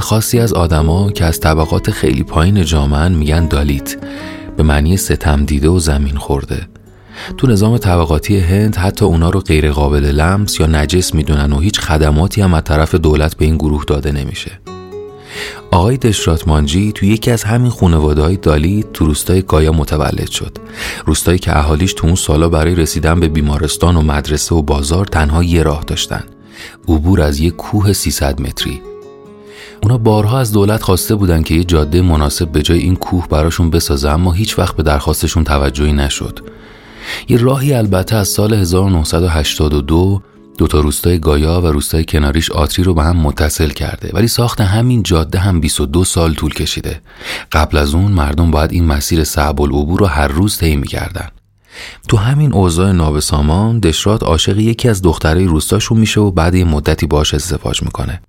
خاصی از آدما که از طبقات خیلی پایین جامعه میگن دالیت به معنی ستم دیده و زمین خورده. تو نظام طبقاتی هند حتی اونا رو غیر قابل لمس یا نجس می‌دونن و هیچ خدماتی هم از طرف دولت به این گروه داده نمیشه. آقای دشرات مانجی تو یکی از همین خانواده های دالی تو روستای گایا متولد شد. روستایی که اهالیش تو اون سالا برای رسیدن به بیمارستان و مدرسه و بازار تنها یه راه داشتن. عبور از یک کوه 300 متری. اونا بارها از دولت خواسته بودن که یه جاده مناسب به جای این کوه براشون بسازه اما هیچ وقت به درخواستشون توجهی نشد. یه راهی البته از سال 1982 دو تا روستای گایا و روستای کناریش آتری رو به هم متصل کرده ولی ساخت همین جاده هم 22 سال طول کشیده. قبل از اون مردم باید این مسیر صعب العبور رو هر روز طی می‌کردن. تو همین اوضاع نابسامان دشرات عاشق یکی از دخترای روستاشون میشه و بعد یه مدتی باش ازدواج می‌کنه.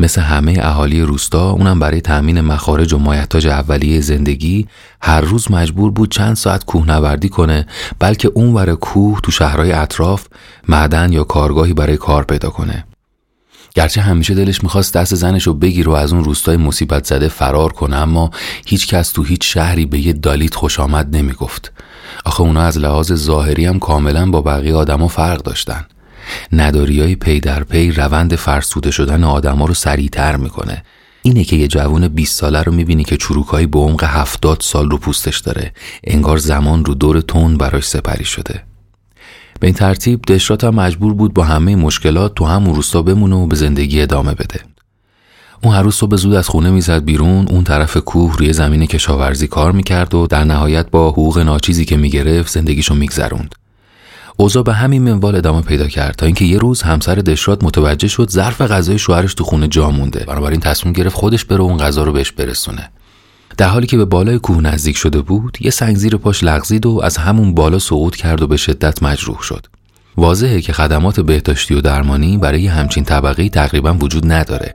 مثل همه اهالی روستا اونم برای تأمین مخارج و مایحتاج اولیه زندگی هر روز مجبور بود چند ساعت کوهنوردی کنه بلکه اون ور کوه تو شهرهای اطراف معدن یا کارگاهی برای کار پیدا کنه. گرچه همیشه دلش می‌خواست دست زنش رو بگیر و از اون روستای مصیبت زده فرار کنه اما هیچ کس تو هیچ شهری به یه دالیت خوش آمد نمی‌گفت. آخه اونا از لحاظ ظاهری هم کاملا با بقیه آدما فرق داشتن. نداری های پی در پی روند فرسوده شدن آدما رو سریعتر می‌کنه. اینه که یه جوون 20 ساله رو می‌بینی که چروکایی به عمق 70 سال رو پوستش داره. انگار زمان رو دور تون براش سپری شده. به این ترتیب دشرات هم مجبور بود با همه مشکلات تو همون روستا بمونه و به زندگی ادامه بده. اون هر روز صبح زود از خونه می‌زد بیرون اون طرف کوه روی زمین کشاورزی کار می‌کرد و در نهایت با حقوق ناچیزی که می‌گرفت زندگیشو میگذروند. اوضاع به همین منوال ادامه پیدا کرد تا اینکه یه روز همسر دشرات متوجه شد ظرف غذای شوهرش تو خونه جا مونده. بنابراین تصمیم گرفت خودش بره اون غذا رو بهش برسونه. در حالی که به بالای کوه نزدیک شده بود یه سنگ زیر پاش لغزید و از همون بالا سقوط کرد و به شدت مجروح شد. واضحه که خدمات بهداشتی و درمانی برای همچین طبقه تقریبا وجود نداره.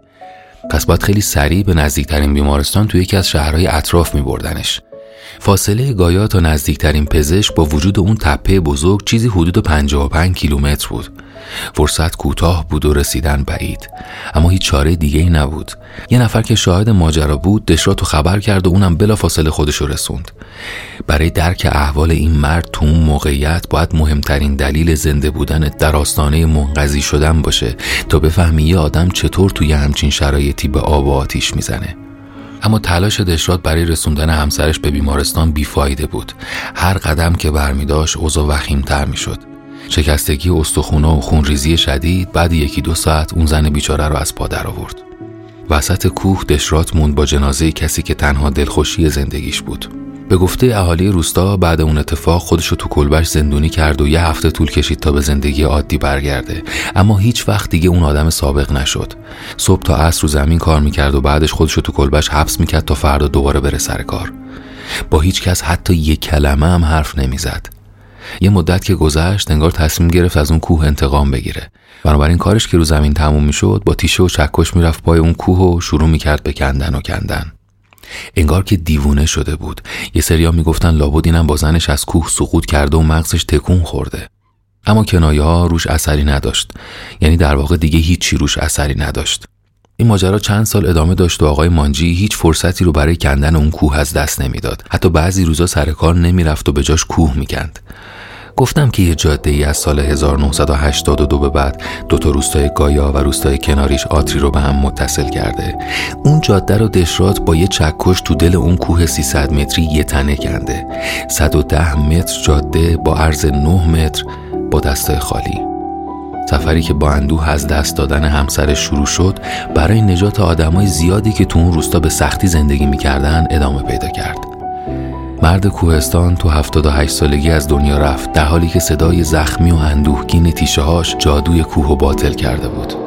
پس باید خیلی سریع به نزدیکترین بیمارستان توی یکی از شهرهای اطراف می بردنش. فاصله گایا تا نزدیکترین پزشک با وجود اون تپه بزرگ چیزی حدود 55 کیلومتر بود. فرصت کوتاه بود و رسیدن بعید. اما هیچ چاره دیگه ای نبود. یه نفر که شاهد ماجرا بود دشرات و خبر کرد و اونم بلا فاصله خودش رسوند. برای درک احوال این مرد تو اون موقعیت باید مهمترین دلیل زنده بودن در آستانه منقضی شدن باشه تا بفهمی یه آدم چطور توی همچین شرایطی به آب و آتیش می‌زنه. اما تلاش دشرات برای رسوندن همسرش به بیمارستان بیفایده بود. هر قدم که برمیداشت اوضاع وخیمتر می‌شد. شکستگی استخونه و خونریزی شدید بعد یکی دو ساعت اون زن بیچاره رو از پا در آورد. وسط کوه دشرات موند با جنازه کسی که تنها دلخوشی زندگیش بود. به گفته اهالی روستا بعد اون اتفاق خودش رو تو کلبش زندونی کرد و یه هفته طول کشید تا به زندگی عادی برگرده. اما هیچ وقت دیگه اون آدم سابق نشد. صبح تا عصر رو زمین کار می‌کرد و بعدش خودش رو تو کلبش حبس می‌کرد تا فردا دوباره بره سر کار. با هیچ کس حتی یک کلمه هم حرف نمی‌زد. یه مدت که گذشت انگار تصمیم گرفت از اون کوه انتقام بگیره. بنابراین کارش که رو زمین تموم می‌شد با تیشه و چکش می‌رفت پای اون کوه و شروع می‌کرد به کندن و کندن. انگار که دیوونه شده بود. یه سریا می‌گفتن لابد اینم با زنش از کوه سقوط کرده و مغزش تکون خورده. اما کنایه ها روش اثری نداشت. یعنی در واقع دیگه هیچی روش اثری نداشت. این ماجرا چند سال ادامه داشت و آقای مانجی هیچ فرصتی رو برای کندن اون کوه از دست نمی‌داد. حتی بعضی روزا سر کار نمی‌رفت و به جاش کوه می‌کند. گفتم که یه جاده ای از سال 1982 به بعد دو تا روستای گایا و روستای کناریش آتری رو به هم متصل کرده. اون جاده رو دشرات با یه چکش تو دل اون کوه 300 متری یه تنه کنده. 110 متر جاده با عرض 9 متر با دستای خالی. سفری که با اندوه از دست دادن همسرش شروع شد برای نجات آدمای زیادی که تو اون روستا به سختی زندگی می‌کردن ادامه پیدا کرد. مرد کوهستان تو 78 سالگی از دنیا رفت در حالی که صدای زخمی و اندوهگین تیشه هاش جادوی کوه و باطل کرده بود.